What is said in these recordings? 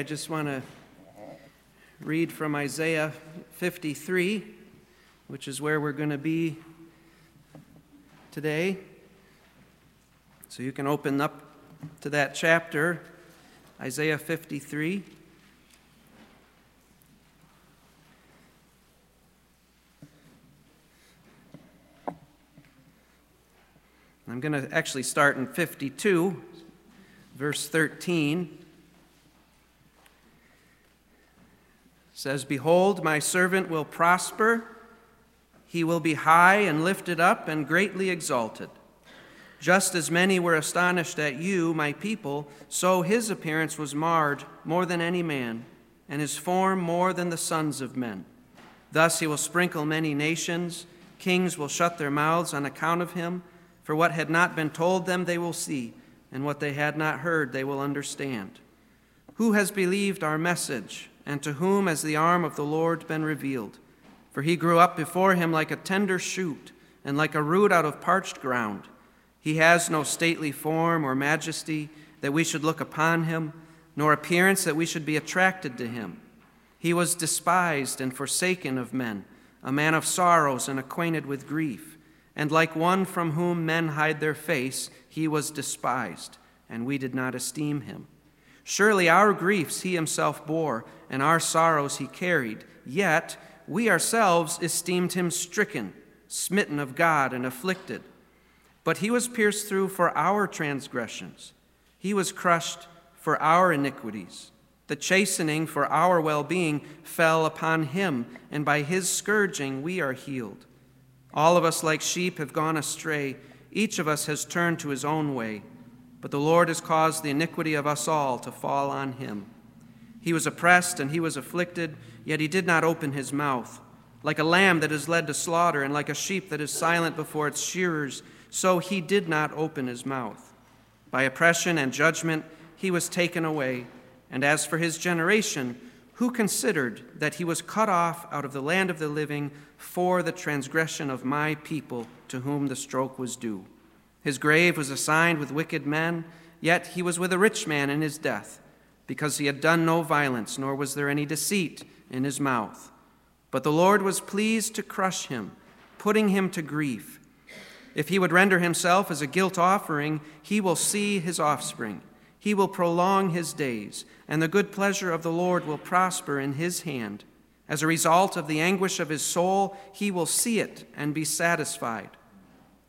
I just want to read from Isaiah 53, which is where we're going to be today. So you can open up to that chapter, Isaiah 53. I'm going to actually start in 52, verse 13. Says, Behold, my servant will prosper. He will be high and lifted up and greatly exalted. Just as many were astonished at you, my people, so his appearance was marred more than any man, and his form more than the sons of men. Thus he will sprinkle many nations. Kings will shut their mouths on account of him. For what had not been told them, they will see, and what they had not heard, they will understand. Who has believed our message? And to whom has the arm of the Lord been revealed? For he grew up before him like a tender shoot, and like a root out of parched ground. He has no stately form or majesty that we should look upon him, nor appearance that we should be attracted to him. He was despised and forsaken of men, a man of sorrows and acquainted with grief. And like one from whom men hide their face, he was despised, and we did not esteem him. Surely our griefs he himself bore, and our sorrows he carried. Yet we ourselves esteemed him stricken, smitten of God, and afflicted. But he was pierced through for our transgressions, he was crushed for our iniquities. The chastening for our well being fell upon him, and by his scourging we are healed. All of us, like sheep, have gone astray. Each of us has turned to his own way but the Lord has caused the iniquity of us all to fall on him. He was oppressed and he was afflicted, yet he did not open his mouth. Like a lamb that is led to slaughter, and like a sheep that is silent before its shearers, so he did not open his mouth. By oppression and judgment he was taken away. And as for his generation, who considered that he was cut off out of the land of the living for the transgression of my people to whom the stroke was due? His grave was assigned with wicked men, yet he was with a rich man in his death, because he had done no violence, nor was there any deceit in his mouth. But the Lord was pleased to crush him, putting him to grief. If he would render himself as a guilt offering, he will see his offspring. He will prolong his days, and the good pleasure of the Lord will prosper in his hand. As a result of the anguish of his soul, he will see it and be satisfied.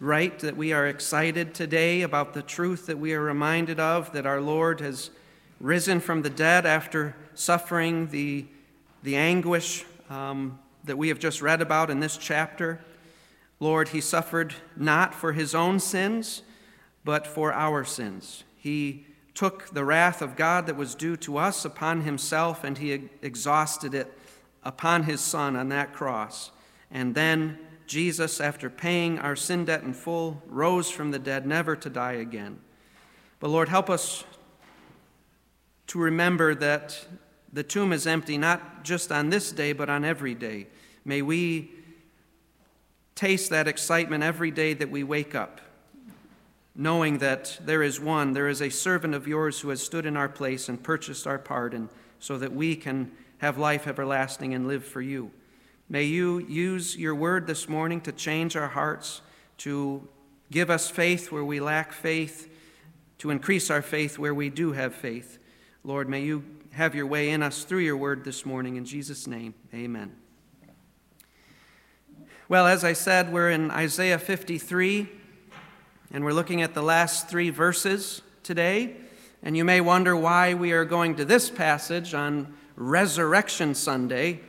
right that we are excited today about the truth that we are reminded of that our Lord has risen from the dead after suffering the, the anguish um, that we have just read about in this chapter. Lord, he suffered not for his own sins, but for our sins. He took the wrath of God that was due to us upon himself and he exhausted it upon his Son on that cross. And then Jesus, after paying our sin debt in full, rose from the dead, never to die again. But Lord, help us to remember that the tomb is empty not just on this day, but on every day. May we taste that excitement every day that we wake up, knowing that there is one, there is a servant of yours who has stood in our place and purchased our pardon so that we can have life everlasting and live for you. May you use your word this morning to change our hearts, to give us faith where we lack faith, to increase our faith where we do have faith. Lord, may you have your way in us through your word this morning. In Jesus' name, amen. Well, as I said, we're in Isaiah 53, and we're looking at the last three verses today. And you may wonder why we are going to this passage on Resurrection Sunday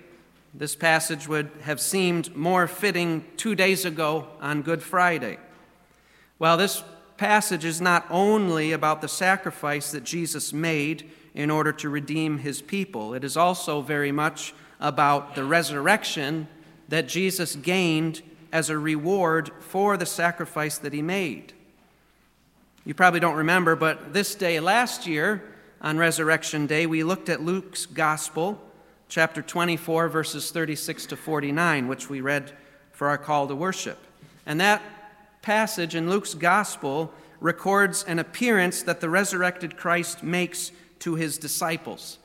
this passage would have seemed more fitting two days ago on Good Friday. Well, this passage is not only about the sacrifice that Jesus made in order to redeem his people. It is also very much about the resurrection that Jesus gained as a reward for the sacrifice that he made. You probably don't remember, but this day last year, on Resurrection Day, we looked at Luke's Gospel, chapter 24, verses 36 to 49, which we read for our call to worship. And that passage in Luke's Gospel records an appearance that the resurrected Christ makes to his disciples.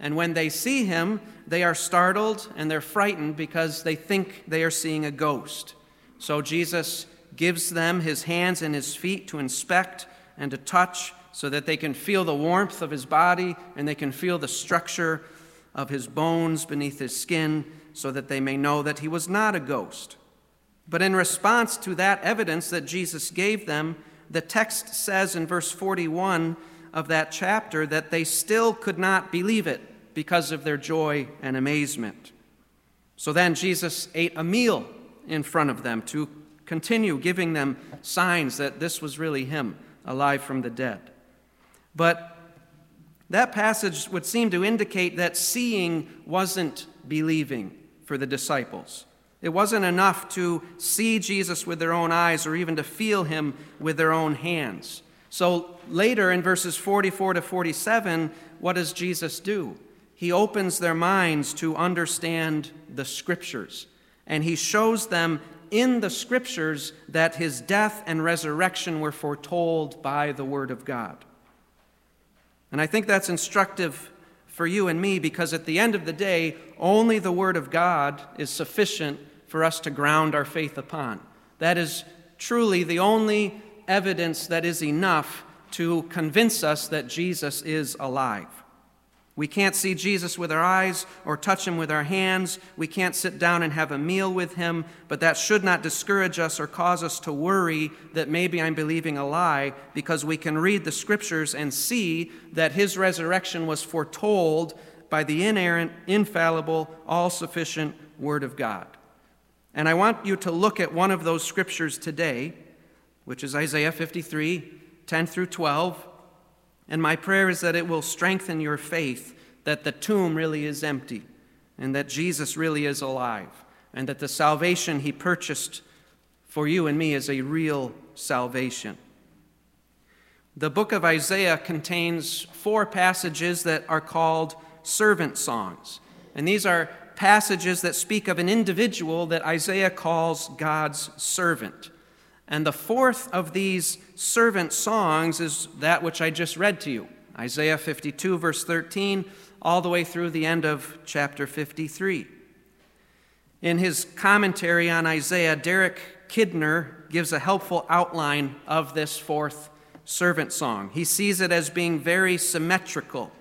And when they see him, they are startled and they're frightened because they think they are seeing a ghost. So Jesus gives them his hands and his feet to inspect and to touch so that they can feel the warmth of his body and they can feel the structure of his bones beneath his skin so that they may know that he was not a ghost. But in response to that evidence that Jesus gave them, the text says in verse 41 of that chapter that they still could not believe it because of their joy and amazement. So then Jesus ate a meal in front of them to continue giving them signs that this was really him, alive from the dead. But that passage would seem to indicate that seeing wasn't believing for the disciples. It wasn't enough to see Jesus with their own eyes or even to feel him with their own hands. So later in verses 44 to 47, what does Jesus do? He opens their minds to understand the scriptures, and he shows them in the scriptures that his death and resurrection were foretold by the word of God. And I think that's instructive for you and me because at the end of the day, only the word of God is sufficient for us to ground our faith upon. That is truly the only evidence that is enough to convince us that Jesus is alive. We can't see Jesus with our eyes or touch him with our hands. We can't sit down and have a meal with him, but that should not discourage us or cause us to worry that maybe I'm believing a lie because we can read the scriptures and see that his resurrection was foretold by the inerrant, infallible, all sufficient Word of God. And I want you to look at one of those scriptures today, which is Isaiah 53 10 through 12. And my prayer is that it will strengthen your faith that the tomb really is empty and that Jesus really is alive and that the salvation he purchased for you and me is a real salvation. The book of Isaiah contains four passages that are called servant songs. And these are passages that speak of an individual that Isaiah calls God's servant. And the fourth of these servant songs is that which I just read to you Isaiah 52, verse 13, all the way through the end of chapter 53. In his commentary on Isaiah, Derek Kidner gives a helpful outline of this fourth servant song. He sees it as being very symmetrical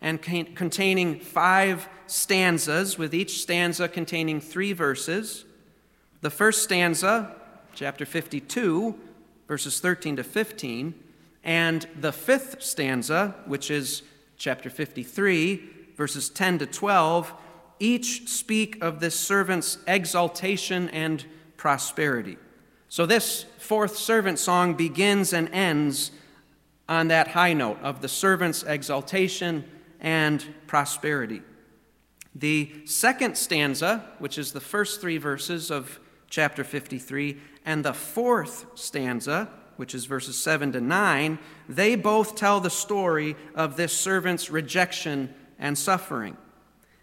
and containing five stanzas, with each stanza containing three verses. The first stanza chapter 52, verses 13 to 15, and the fifth stanza, which is chapter 53, verses 10 to 12, each speak of this servant's exaltation and prosperity. So, this fourth servant song begins and ends on that high note of the servant's exaltation and prosperity. The second stanza, which is the first three verses of chapter 53, and the fourth stanza, which is verses 7 to 9, they both tell the story of this servant's rejection and suffering.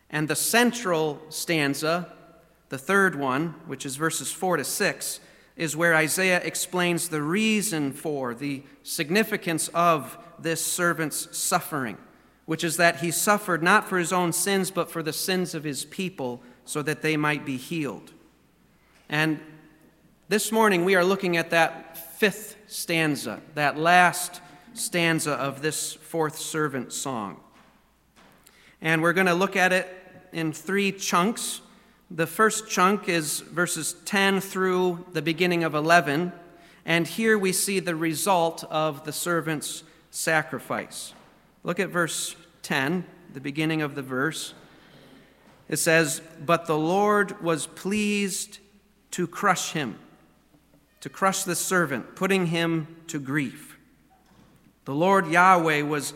And the central stanza, the third one, which is verses 4 to 6, is where Isaiah explains the reason for, the significance of this servant's suffering, which is that he suffered not for his own sins, but for the sins of his people, so that they might be healed. And this morning, we are looking at that fifth stanza, that last stanza of this fourth servant song. And we're going to look at it in three chunks. The first chunk is verses 10 through the beginning of 11. And here we see the result of the servant's sacrifice. Look at verse 10, the beginning of the verse. It says, But the Lord was pleased to crush him to crush the servant, putting him to grief. The Lord Yahweh was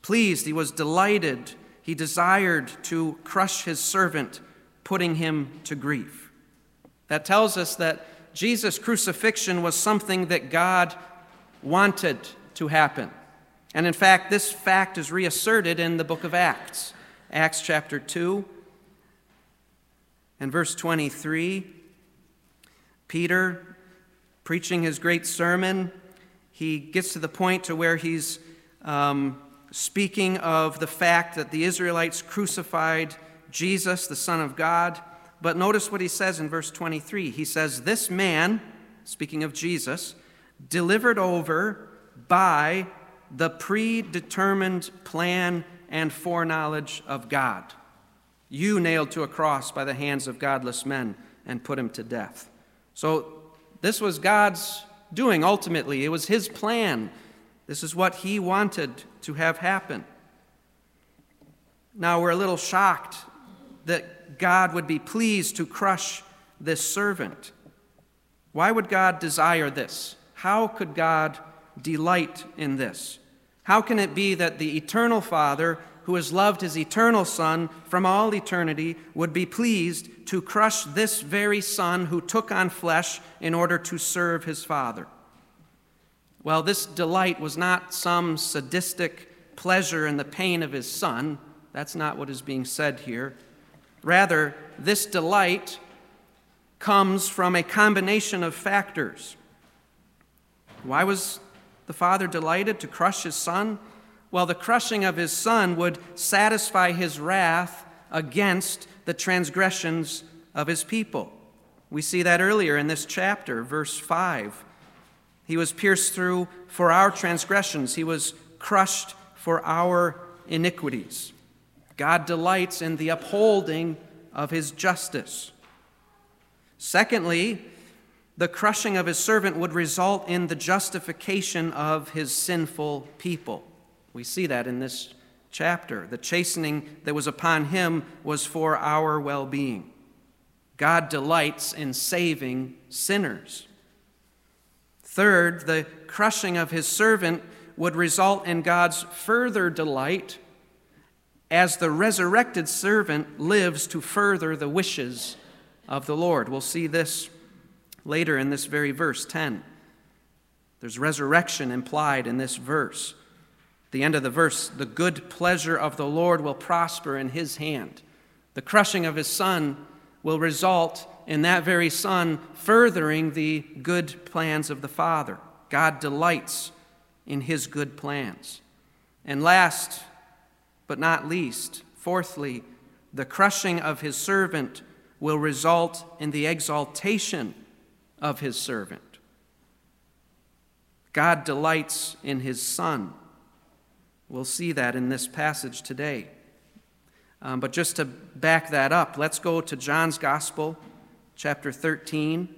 pleased, he was delighted, he desired to crush his servant, putting him to grief. That tells us that Jesus' crucifixion was something that God wanted to happen. And in fact, this fact is reasserted in the book of Acts, Acts chapter 2 and verse 23. Peter, preaching his great sermon, he gets to the point to where he's um, speaking of the fact that the Israelites crucified Jesus, the Son of God. But notice what he says in verse 23. He says, This man, speaking of Jesus, delivered over by the predetermined plan and foreknowledge of God. You nailed to a cross by the hands of godless men and put him to death. So, this was God's doing ultimately. It was his plan. This is what he wanted to have happen. Now, we're a little shocked that God would be pleased to crush this servant. Why would God desire this? How could God delight in this? How can it be that the eternal Father, who has loved his eternal Son from all eternity, would be pleased to crush this very Son who took on flesh in order to serve his Father? Well, this delight was not some sadistic pleasure in the pain of his Son. That's not what is being said here. Rather, this delight comes from a combination of factors. Why was the father delighted to crush his son? Well, the crushing of his son would satisfy his wrath against the transgressions of his people. We see that earlier in this chapter, verse 5. He was pierced through for our transgressions, he was crushed for our iniquities. God delights in the upholding of his justice. Secondly, the crushing of his servant would result in the justification of his sinful people. We see that in this chapter. The chastening that was upon him was for our well being. God delights in saving sinners. Third, the crushing of his servant would result in God's further delight as the resurrected servant lives to further the wishes of the Lord. We'll see this later in this very verse 10. There's resurrection implied in this verse. The end of the verse, the good pleasure of the Lord will prosper in his hand. The crushing of his son will result in that very son furthering the good plans of the Father. God delights in his good plans. And last but not least, fourthly, the crushing of his servant will result in the exaltation of his servant. God delights in his Son. We'll see that in this passage today. Um, but just to back that up, let's go to John's Gospel, chapter 13.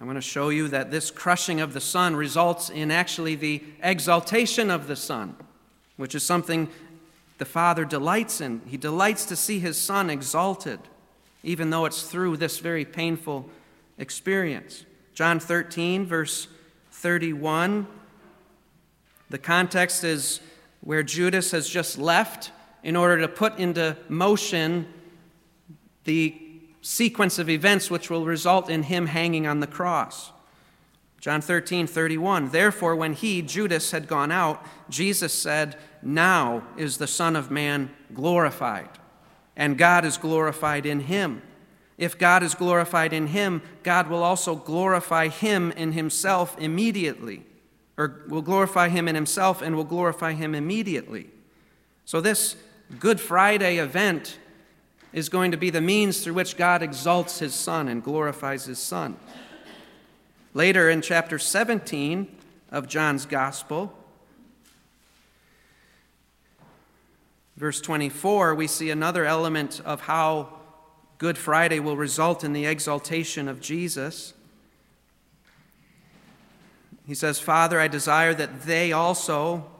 I'm going to show you that this crushing of the Son results in actually the exaltation of the Son, which is something the Father delights in. He delights to see his Son exalted, even though it's through this very painful experience. John 13, verse 31. The context is where Judas has just left in order to put into motion the sequence of events which will result in him hanging on the cross. John 13, 31. Therefore, when he, Judas, had gone out, Jesus said, Now is the Son of Man glorified, and God is glorified in him. If God is glorified in him, God will also glorify him in himself immediately, or will glorify him in himself and will glorify him immediately. So, this Good Friday event is going to be the means through which God exalts his Son and glorifies his Son. Later in chapter 17 of John's Gospel, verse 24, we see another element of how Good Friday will result in the exaltation of Jesus. He says, Father, I desire that they also,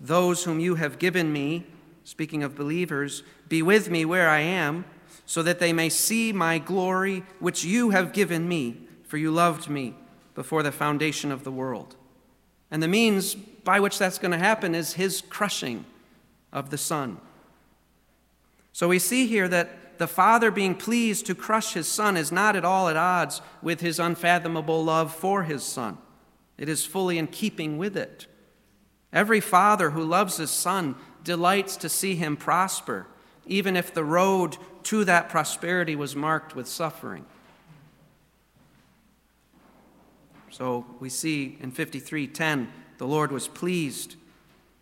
those whom you have given me, speaking of believers, be with me where I am, so that they may see my glory which you have given me, for you loved me before the foundation of the world. And the means by which that's going to happen is his crushing of the Son. So we see here that the Father being pleased to crush his Son is not at all at odds with his unfathomable love for his Son. It is fully in keeping with it. Every father who loves his son delights to see him prosper, even if the road to that prosperity was marked with suffering. So we see in 53:10 the Lord was pleased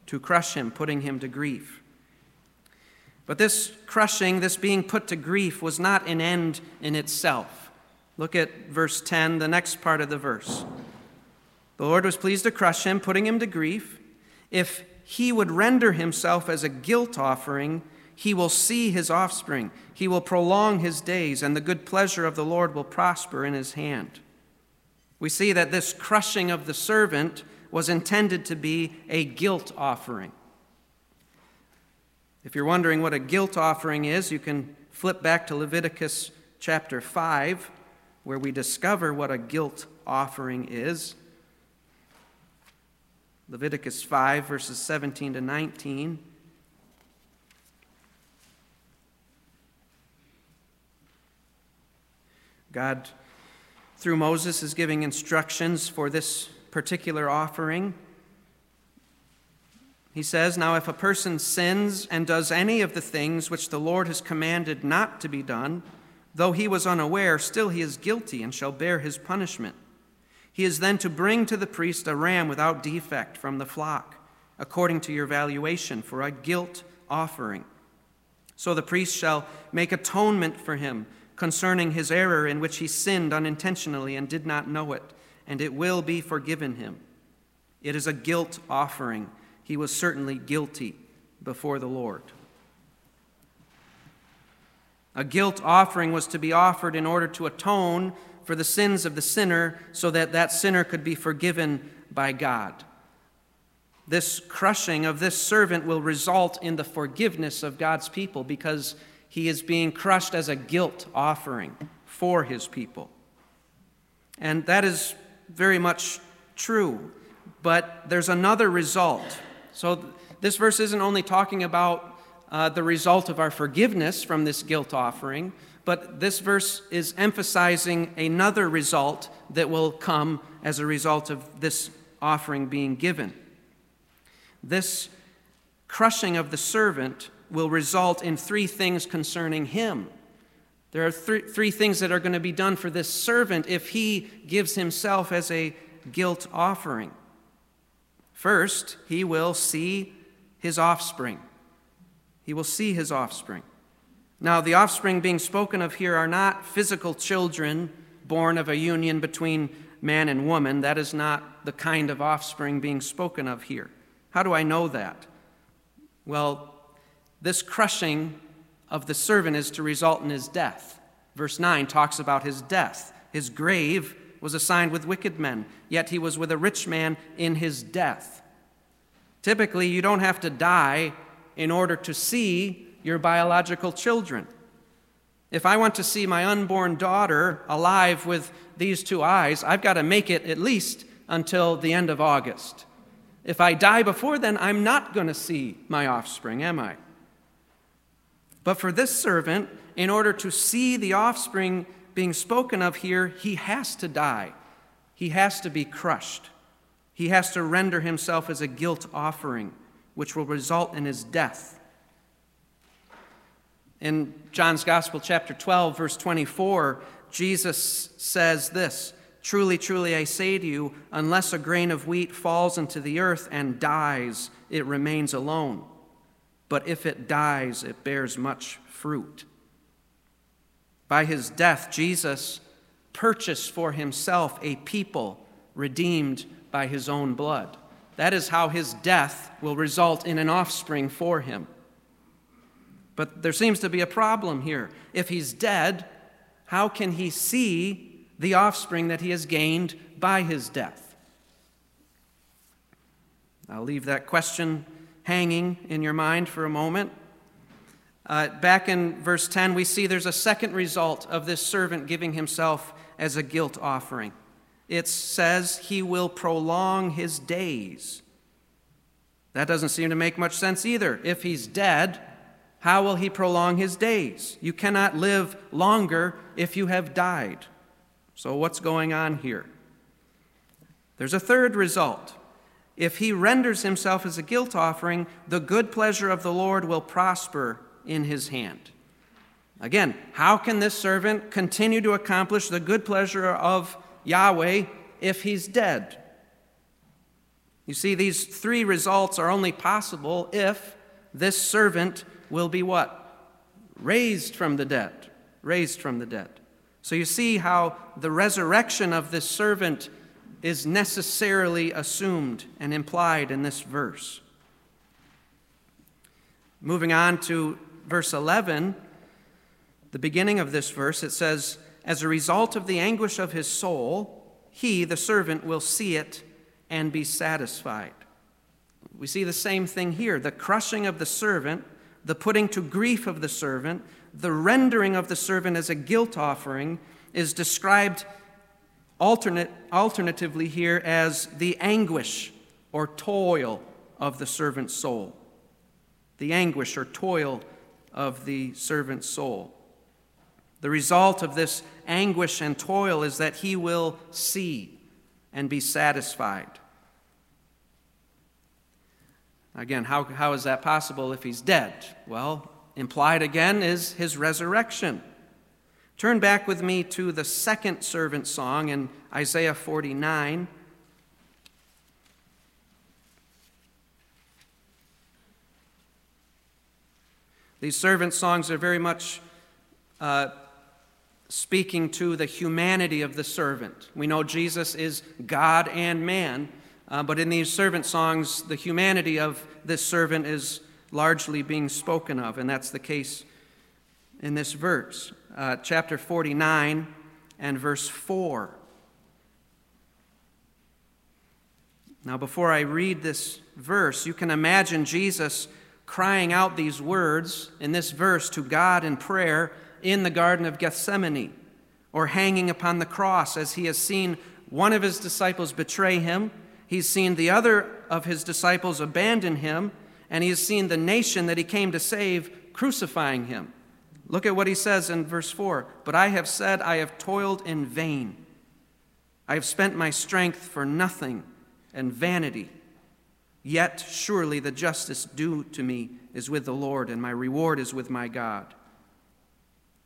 to crush him, putting him to grief. But this crushing, this being put to grief, was not an end in itself. Look at verse 10, the next part of the verse. The Lord was pleased to crush him, putting him to grief. If he would render himself as a guilt offering, he will see his offspring. He will prolong his days, and the good pleasure of the Lord will prosper in his hand. We see that this crushing of the servant was intended to be a guilt offering. If you're wondering what a guilt offering is, you can flip back to Leviticus chapter 5, where we discover what a guilt offering is. Leviticus 5, verses 17 to 19. God, through Moses, is giving instructions for this particular offering. He says, Now if a person sins and does any of the things which the Lord has commanded not to be done, though he was unaware, still he is guilty and shall bear his punishment. He is then to bring to the priest a ram without defect from the flock, according to your valuation, for a guilt offering. So the priest shall make atonement for him concerning his error in which he sinned unintentionally and did not know it, and it will be forgiven him. It is a guilt offering. He was certainly guilty before the Lord. A guilt offering was to be offered in order to atone for the sins of the sinner so that that sinner could be forgiven by God. This crushing of this servant will result in the forgiveness of God's people because he is being crushed as a guilt offering for his people. And that is very much true, but there's another result. So this verse isn't only talking about uh, the result of our forgiveness from this guilt offering, but this verse is emphasizing another result that will come as a result of this offering being given. This crushing of the servant will result in three things concerning him. There are th- three things that are going to be done for this servant if he gives himself as a guilt offering. First, he will see his offspring. He will see his offspring. Now, the offspring being spoken of here are not physical children born of a union between man and woman. That is not the kind of offspring being spoken of here. How do I know that? Well, this crushing of the servant is to result in his death. Verse 9 talks about his death. His grave was assigned with wicked men, yet he was with a rich man in his death. Typically, you don't have to die in order to see your biological children. If I want to see my unborn daughter alive with these two eyes, I've got to make it at least until the end of August. If I die before then, I'm not going to see my offspring, am I? But for this servant, in order to see the offspring being spoken of here, he has to die. He has to be crushed. He has to render himself as a guilt offering, which will result in his death. In John's Gospel, chapter 12, verse 24, Jesus says this Truly, truly, I say to you, unless a grain of wheat falls into the earth and dies, it remains alone. But if it dies, it bears much fruit. By his death, Jesus purchased for himself a people redeemed by his own blood. That is how his death will result in an offspring for him. But there seems to be a problem here. If he's dead, how can he see the offspring that he has gained by his death? I'll leave that question hanging in your mind for a moment. Uh, back in verse 10, we see there's a second result of this servant giving himself as a guilt offering. it says he will prolong his days. That doesn't seem to make much sense either. If he's dead, how will he prolong his days? You cannot live longer if you have died. So, what's going on here? There's a third result. If he renders himself as a guilt offering, the good pleasure of the Lord will prosper in his hand. Again, how can this servant continue to accomplish the good pleasure of Yahweh if he's dead? You see, these three results are only possible if this servant will be what? Raised from the dead. Raised from the dead. So you see how the resurrection of this servant is necessarily assumed and implied in this verse. Moving on to verse 11, the beginning of this verse, it says, As a result of the anguish of his soul, he, the servant, will see it and be satisfied. We see the same thing here the crushing of the servant, the putting to grief of the servant, the rendering of the servant as a guilt offering is described alternate, alternatively here as the anguish or toil of the servant's soul. The anguish or toil of the servant's soul. The result of this anguish and toil is that he will see and be satisfied. Again, how, how is that possible if he's dead? Well, implied again is his resurrection. Turn back with me to the second servant song in Isaiah 49. These servant songs are very much uh, speaking to the humanity of the servant. We know Jesus is God and man, uh, but in these servant songs, the humanity of this servant is largely being spoken of, and that's the case in this verse, uh, chapter 49 and verse 4. Now, before I read this verse, you can imagine Jesus crying out these words in this verse to God in prayer in the Garden of Gethsemane, or hanging upon the cross as he has seen one of his disciples betray him He's seen the other of his disciples abandon him, and he has seen the nation that he came to save crucifying him. Look at what he says in verse 4 But I have said, I have toiled in vain. I have spent my strength for nothing and vanity. Yet surely the justice due to me is with the Lord, and my reward is with my God.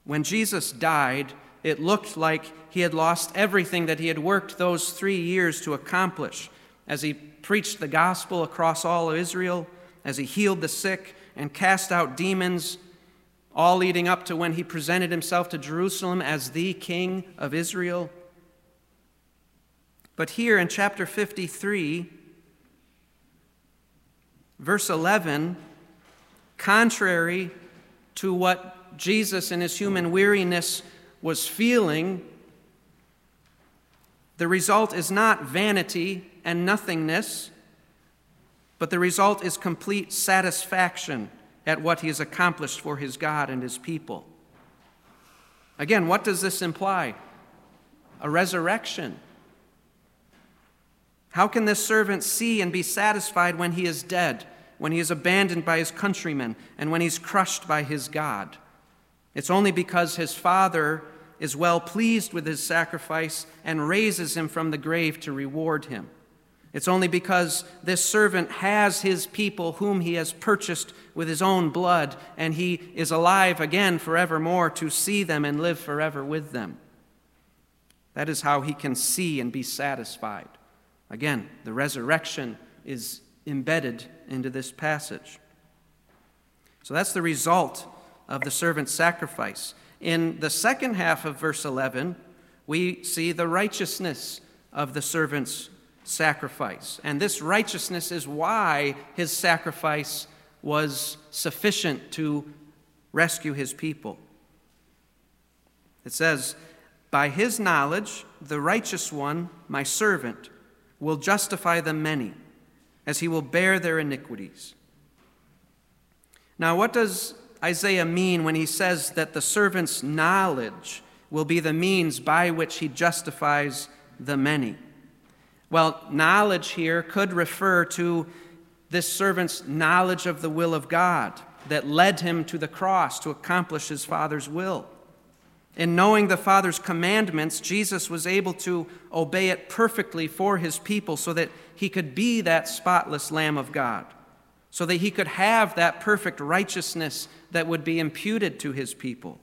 When Jesus died, it looked like he had lost everything that he had worked those three years to accomplish as he preached the gospel across all of Israel, as he healed the sick and cast out demons, all leading up to when he presented himself to Jerusalem as the king of Israel. But here in chapter 53, verse 11, contrary to what Jesus in his human weariness was feeling, the result is not vanity and nothingness, but the result is complete satisfaction at what he has accomplished for his God and his people. Again, what does this imply? A resurrection. How can this servant see and be satisfied when he is dead, when he is abandoned by his countrymen, and when he's crushed by his God? It's only because his father is well pleased with his sacrifice and raises him from the grave to reward him. It's only because this servant has his people whom he has purchased with his own blood, and he is alive again forevermore to see them and live forever with them. That is how he can see and be satisfied. Again, the resurrection is embedded into this passage. So that's the result of the servant's sacrifice. In the second half of verse 11, we see the righteousness of the servant's sacrifice. And this righteousness is why his sacrifice was sufficient to rescue his people. It says, By his knowledge, the righteous one, my servant, will justify the many, as he will bear their iniquities. Now, what does Isaiah mean when he says that the servant's knowledge will be the means by which he justifies the many. Well, knowledge here could refer to this servant's knowledge of the will of God that led him to the cross to accomplish his Father's will. In knowing the Father's commandments, Jesus was able to obey it perfectly for his people so that he could be that spotless Lamb of God, so that he could have that perfect righteousness that would be imputed to his people.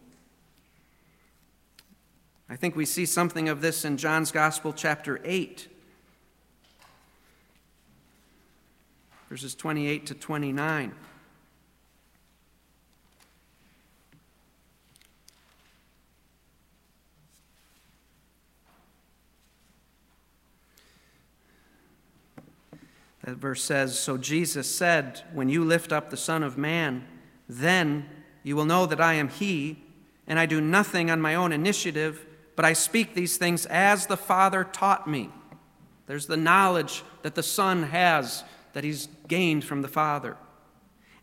I think we see something of this in John's Gospel, chapter 8, verses 28 to 29. That verse says So Jesus said, When you lift up the Son of Man, then you will know that I am He, and I do nothing on my own initiative, but I speak these things as the Father taught me. There's the knowledge that the Son has that He's gained from the Father.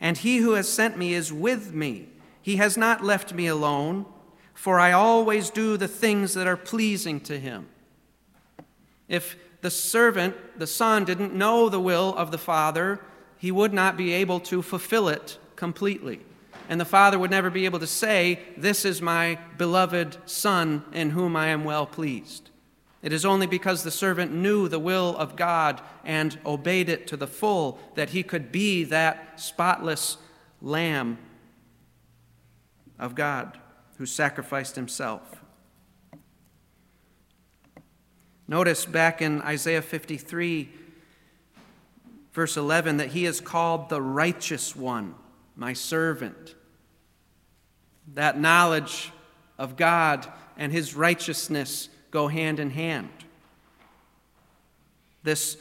And He who has sent me is with me. He has not left me alone, for I always do the things that are pleasing to Him. If the servant, the son, didn't know the will of the father, he would not be able to fulfill it completely. And the father would never be able to say, This is my beloved son in whom I am well pleased. It is only because the servant knew the will of God and obeyed it to the full that he could be that spotless lamb of God who sacrificed himself. Notice back in Isaiah 53, verse 11, that he is called the righteous one, my servant. That knowledge of God and his righteousness go hand in hand. This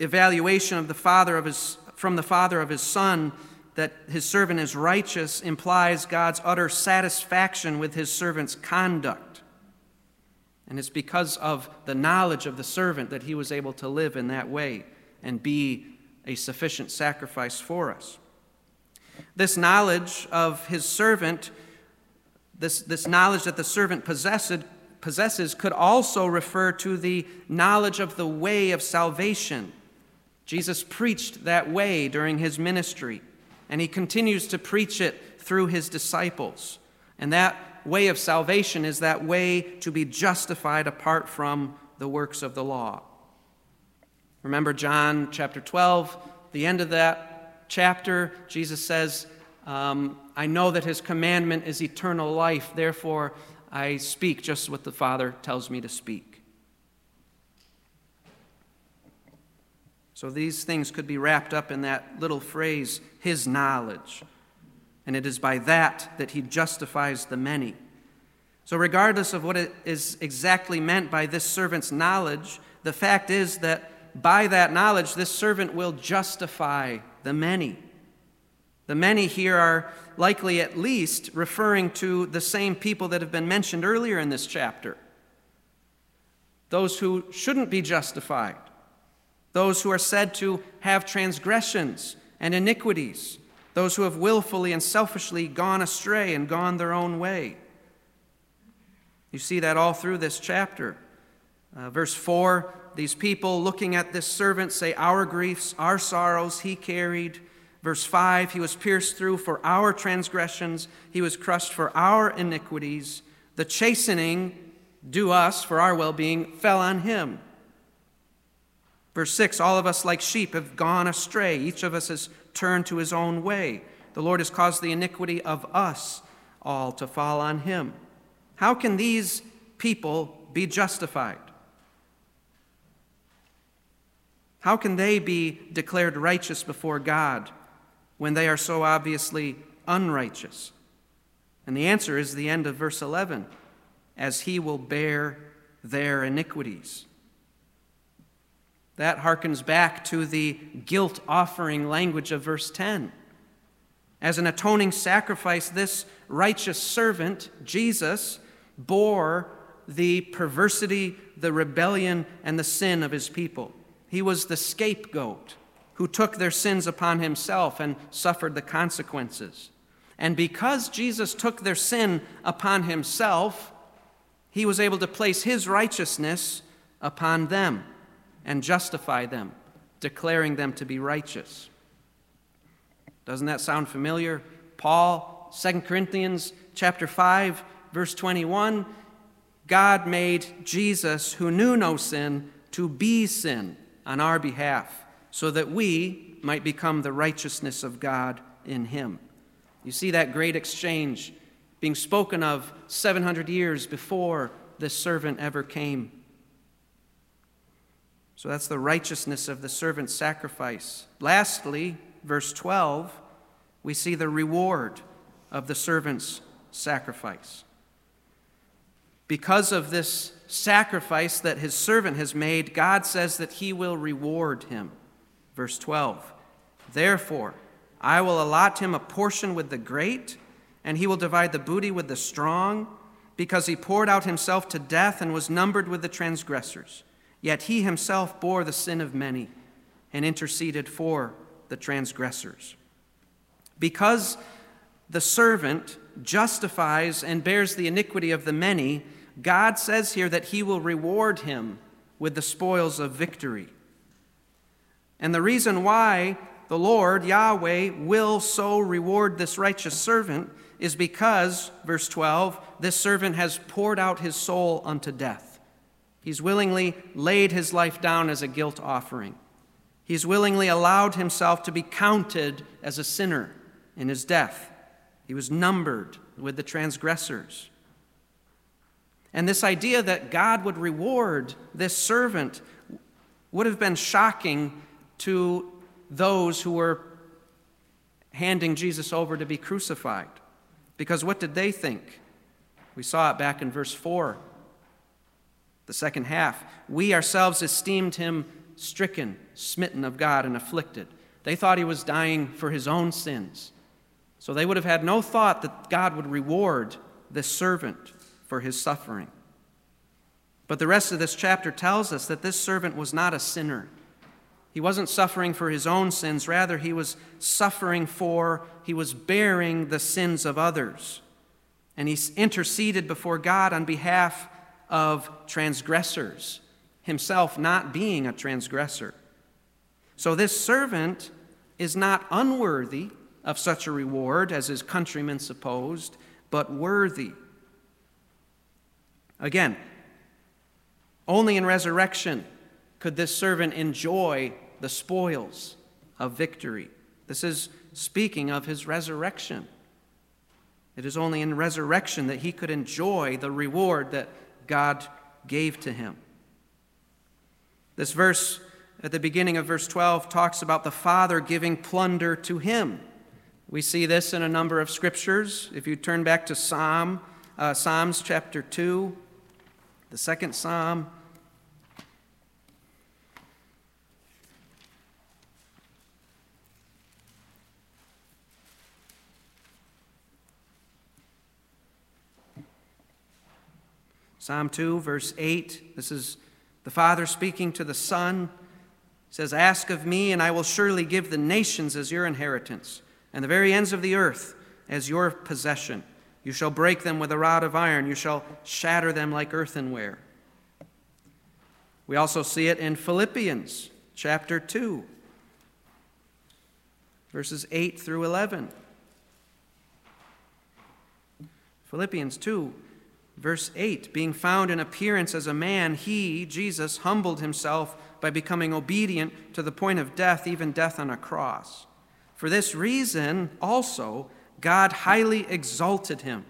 evaluation of the father of his, from the father of his son that his servant is righteous implies God's utter satisfaction with his servant's conduct. And it's because of the knowledge of the servant that he was able to live in that way and be a sufficient sacrifice for us. This knowledge of his servant, this, this knowledge that the servant possessed, possesses, could also refer to the knowledge of the way of salvation. Jesus preached that way during his ministry, and he continues to preach it through his disciples. And that way of salvation is that way to be justified apart from the works of the law. Remember John chapter 12, the end of that chapter, Jesus says, um, I know that his commandment is eternal life, therefore I speak just what the Father tells me to speak. So these things could be wrapped up in that little phrase, his knowledge and it is by that that he justifies the many. So, regardless of what is exactly meant by this servant's knowledge, the fact is that by that knowledge, this servant will justify the many. The many here are likely at least referring to the same people that have been mentioned earlier in this chapter those who shouldn't be justified, those who are said to have transgressions and iniquities those who have willfully and selfishly gone astray and gone their own way. You see that all through this chapter. Uh, verse 4 these people looking at this servant say, Our griefs, our sorrows he carried. Verse 5 He was pierced through for our transgressions, he was crushed for our iniquities. The chastening due us for our well being fell on him. Verse 6 All of us, like sheep, have gone astray. Each of us has turned to his own way. The Lord has caused the iniquity of us all to fall on him. How can these people be justified? How can they be declared righteous before God when they are so obviously unrighteous? And the answer is the end of verse 11 as he will bear their iniquities. That harkens back to the guilt offering language of verse 10. As an atoning sacrifice, this righteous servant, Jesus, bore the perversity, the rebellion, and the sin of his people. He was the scapegoat who took their sins upon himself and suffered the consequences. And because Jesus took their sin upon himself, he was able to place his righteousness upon them and justify them, declaring them to be righteous. Doesn't that sound familiar? Paul, 2 Corinthians chapter 5, verse 21, God made Jesus, who knew no sin, to be sin on our behalf, so that we might become the righteousness of God in him. You see that great exchange being spoken of 700 years before this servant ever came. So that's the righteousness of the servant's sacrifice. Lastly, verse 12, we see the reward of the servant's sacrifice. Because of this sacrifice that his servant has made, God says that he will reward him. Verse 12 Therefore, I will allot him a portion with the great, and he will divide the booty with the strong, because he poured out himself to death and was numbered with the transgressors. Yet he himself bore the sin of many and interceded for the transgressors. Because the servant justifies and bears the iniquity of the many, God says here that he will reward him with the spoils of victory. And the reason why the Lord, Yahweh, will so reward this righteous servant is because, verse 12, this servant has poured out his soul unto death. He's willingly laid his life down as a guilt offering. He's willingly allowed himself to be counted as a sinner in his death. He was numbered with the transgressors. And this idea that God would reward this servant would have been shocking to those who were handing Jesus over to be crucified. Because what did they think? We saw it back in verse 4, the second half. We ourselves esteemed him stricken, smitten of God, and afflicted. They thought he was dying for his own sins. So they would have had no thought that God would reward this servant for his suffering. But the rest of this chapter tells us that this servant was not a sinner. He wasn't suffering for his own sins, rather, he was suffering for, he was bearing the sins of others. And he interceded before God on behalf of transgressors, himself not being a transgressor. So this servant is not unworthy of such a reward as his countrymen supposed, but worthy. Again, only in resurrection could this servant enjoy the spoils of victory. This is speaking of his resurrection. It is only in resurrection that he could enjoy the reward that God gave to him. This verse at the beginning of verse 12 talks about the Father giving plunder to him. We see this in a number of scriptures. If you turn back to Psalm, uh, Psalms chapter 2, the second Psalm, Psalm 2, verse 8. This is the Father speaking to the Son. He says, Ask of me, and I will surely give the nations as your inheritance, and the very ends of the earth as your possession. You shall break them with a rod of iron, you shall shatter them like earthenware. We also see it in Philippians chapter 2, verses 8 through 11. Philippians 2, Verse 8 Being found in appearance as a man, he, Jesus, humbled himself by becoming obedient to the point of death, even death on a cross. For this reason, also, God highly exalted him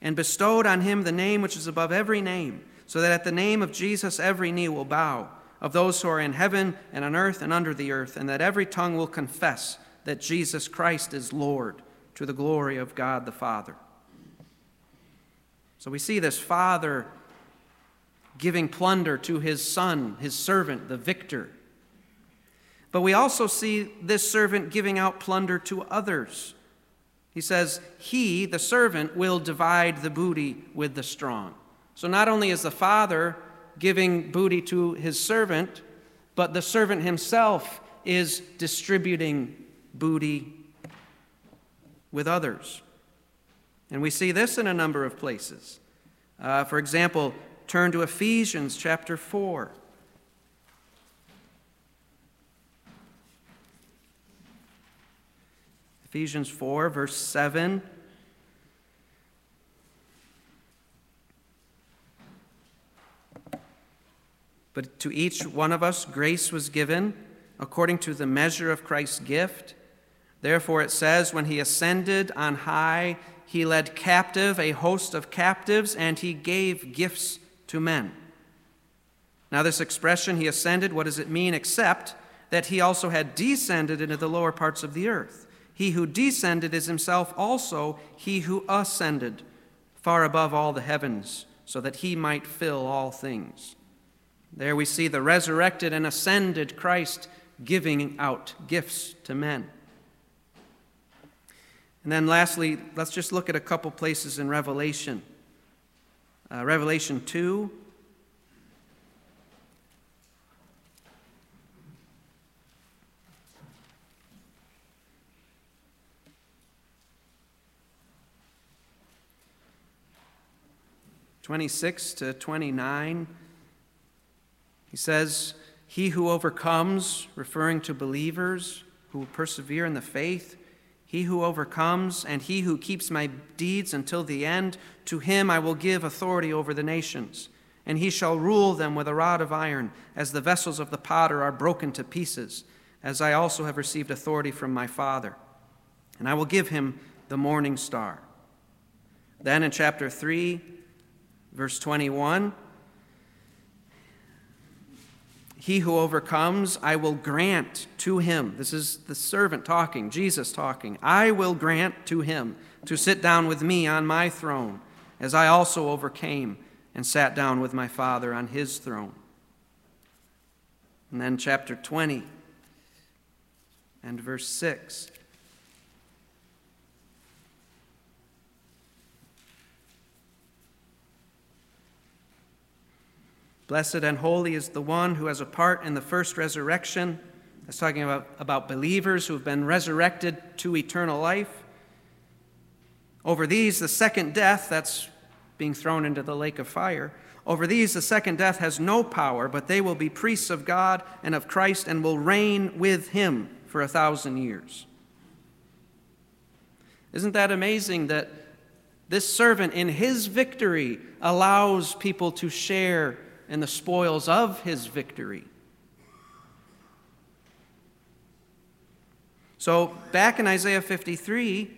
and bestowed on him the name which is above every name, so that at the name of Jesus every knee will bow, of those who are in heaven and on earth and under the earth, and that every tongue will confess that Jesus Christ is Lord, to the glory of God the Father. So we see this father giving plunder to his son, his servant, the victor. But we also see this servant giving out plunder to others. He says, He, the servant, will divide the booty with the strong. So not only is the father giving booty to his servant, but the servant himself is distributing booty with others. And we see this in a number of places. Uh, for example, turn to Ephesians chapter 4. Ephesians 4, verse 7. But to each one of us grace was given according to the measure of Christ's gift. Therefore, it says, When he ascended on high, he led captive a host of captives, and he gave gifts to men. Now, this expression, he ascended, what does it mean except that he also had descended into the lower parts of the earth? He who descended is himself also he who ascended far above all the heavens, so that he might fill all things. There we see the resurrected and ascended Christ giving out gifts to men. And then lastly, let's just look at a couple places in Revelation. Uh, Revelation 2. Twenty-six to twenty-nine. He says, He who overcomes, referring to believers who persevere in the faith, he who overcomes and he who keeps my deeds until the end, to him I will give authority over the nations. And he shall rule them with a rod of iron, as the vessels of the potter are broken to pieces, as I also have received authority from my Father. And I will give him the morning star. Then in chapter 3, verse 21, he who overcomes, I will grant to him. This is the servant talking, Jesus talking. I will grant to him to sit down with me on my throne, as I also overcame and sat down with my Father on his throne. And then, chapter 20 and verse 6. Blessed and holy is the one who has a part in the first resurrection. That's talking about, about believers who have been resurrected to eternal life. Over these, the second death, that's being thrown into the lake of fire, over these, the second death has no power, but they will be priests of God and of Christ and will reign with him for a thousand years. Isn't that amazing that this servant, in his victory, allows people to share and the spoils of his victory. So, back in Isaiah 53,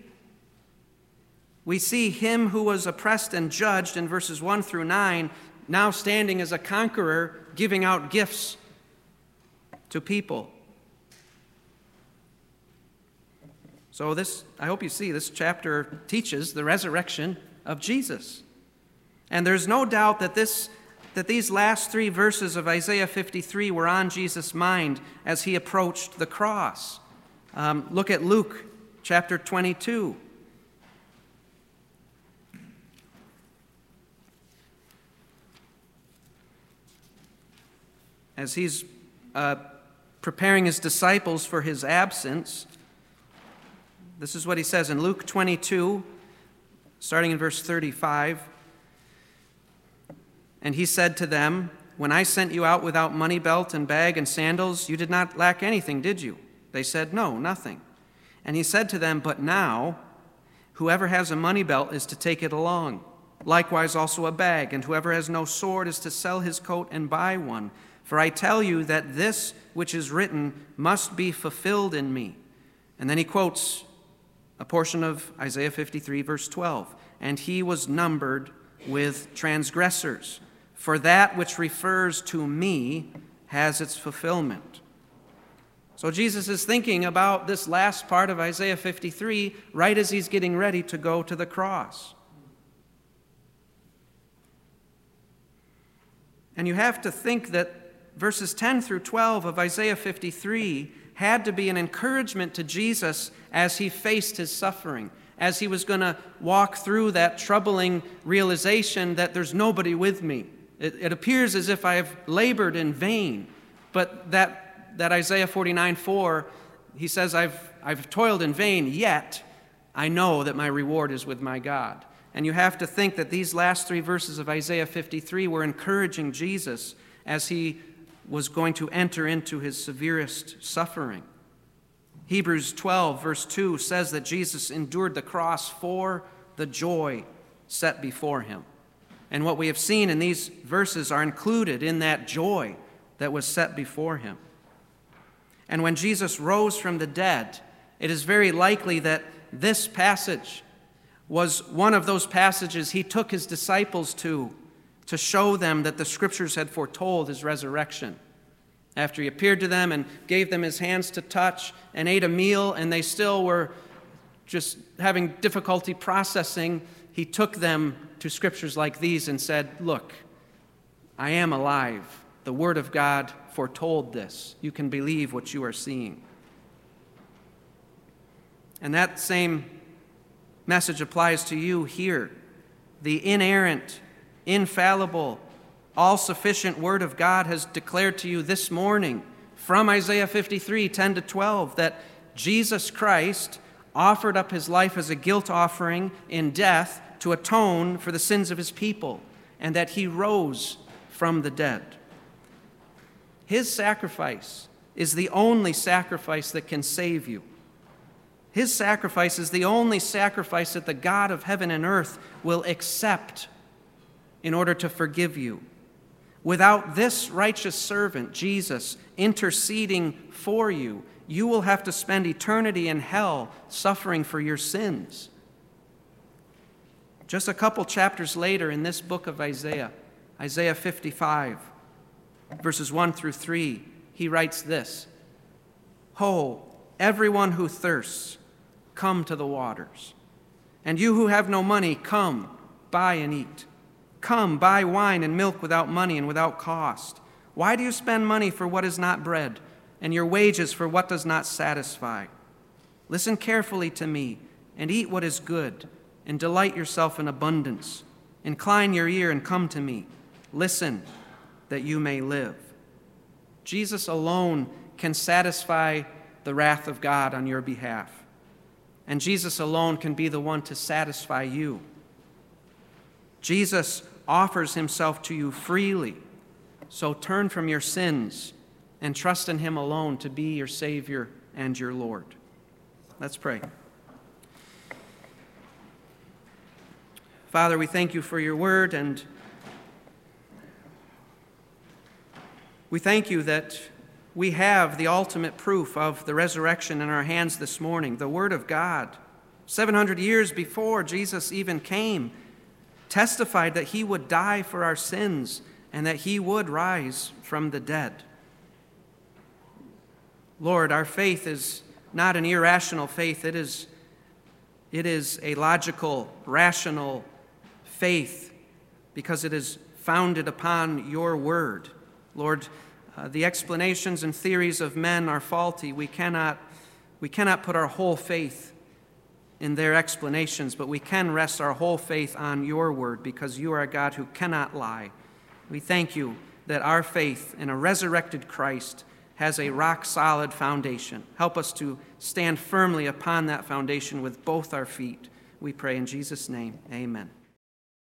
we see him who was oppressed and judged in verses 1 through 9 now standing as a conqueror, giving out gifts to people. So, this, I hope you see, this chapter teaches the resurrection of Jesus. And there's no doubt that this that these last three verses of Isaiah 53 were on Jesus' mind as he approached the cross. Um, look at Luke chapter 22. As he's uh, preparing his disciples for his absence, this is what he says in Luke 22, starting in verse 35. And he said to them, When I sent you out without money belt and bag and sandals, you did not lack anything, did you? They said, No, nothing. And he said to them, But now, whoever has a money belt is to take it along. Likewise, also a bag, and whoever has no sword is to sell his coat and buy one. For I tell you that this which is written must be fulfilled in me. And then he quotes a portion of Isaiah 53, verse 12. And he was numbered with transgressors for that which refers to me has its fulfillment. So Jesus is thinking about this last part of Isaiah 53 right as he's getting ready to go to the cross. And you have to think that verses 10 through 12 of Isaiah 53 had to be an encouragement to Jesus as he faced his suffering, as he was going to walk through that troubling realization that there's nobody with me. It, it appears as if I have labored in vain. But that, that Isaiah 49 4, he says, I've, I've toiled in vain, yet I know that my reward is with my God. And you have to think that these last three verses of Isaiah 53 were encouraging Jesus as he was going to enter into his severest suffering. Hebrews 12, verse 2 says that Jesus endured the cross for the joy set before him. And what we have seen in these verses are included in that joy that was set before him. And when Jesus rose from the dead, it is very likely that this passage was one of those passages he took his disciples to to show them that the scriptures had foretold his resurrection. After he appeared to them and gave them his hands to touch and ate a meal, and they still were just having difficulty processing, he took them to scriptures like these and said, Look, I am alive. The Word of God foretold this. You can believe what you are seeing. And that same message applies to you here. The inerrant, infallible, all sufficient Word of God has declared to you this morning from Isaiah 53 10 to 12 that Jesus Christ offered up his life as a guilt offering in death to atone for the sins of his people, and that he rose from the dead. His sacrifice is the only sacrifice that can save you. His sacrifice is the only sacrifice that the God of heaven and earth will accept in order to forgive you. Without this righteous servant, Jesus, interceding for you, you will have to spend eternity in hell suffering for your sins. Just a couple chapters later in this book of Isaiah, Isaiah 55, verses 1 through 3, he writes this Ho, everyone who thirsts, come to the waters. And you who have no money, come, buy and eat. Come, buy wine and milk without money and without cost. Why do you spend money for what is not bread, and your wages for what does not satisfy? Listen carefully to me, and eat what is good, and delight yourself in abundance. Incline your ear and come to me. Listen, that you may live. Jesus alone can satisfy the wrath of God on your behalf. And Jesus alone can be the one to satisfy you. Jesus offers himself to you freely. So turn from your sins and trust in him alone to be your Savior and your Lord. Let's pray. Father, we thank you for your word and we thank you that we have the ultimate proof of the resurrection in our hands this morning, the Word of God. 700 years before Jesus even came, testified that he would die for our sins and that he would rise from the dead. Lord, our faith is not an irrational faith, it is, it is a logical, rational faith because it is founded upon your word. Lord, uh, the explanations and theories of men are faulty. We cannot, we cannot put our whole faith in their explanations, but we can rest our whole faith on your word because you are a God who cannot lie. We thank you that our faith in a resurrected Christ has a rock solid foundation. Help us to stand firmly upon that foundation with both our feet. We pray in Jesus' name. Amen.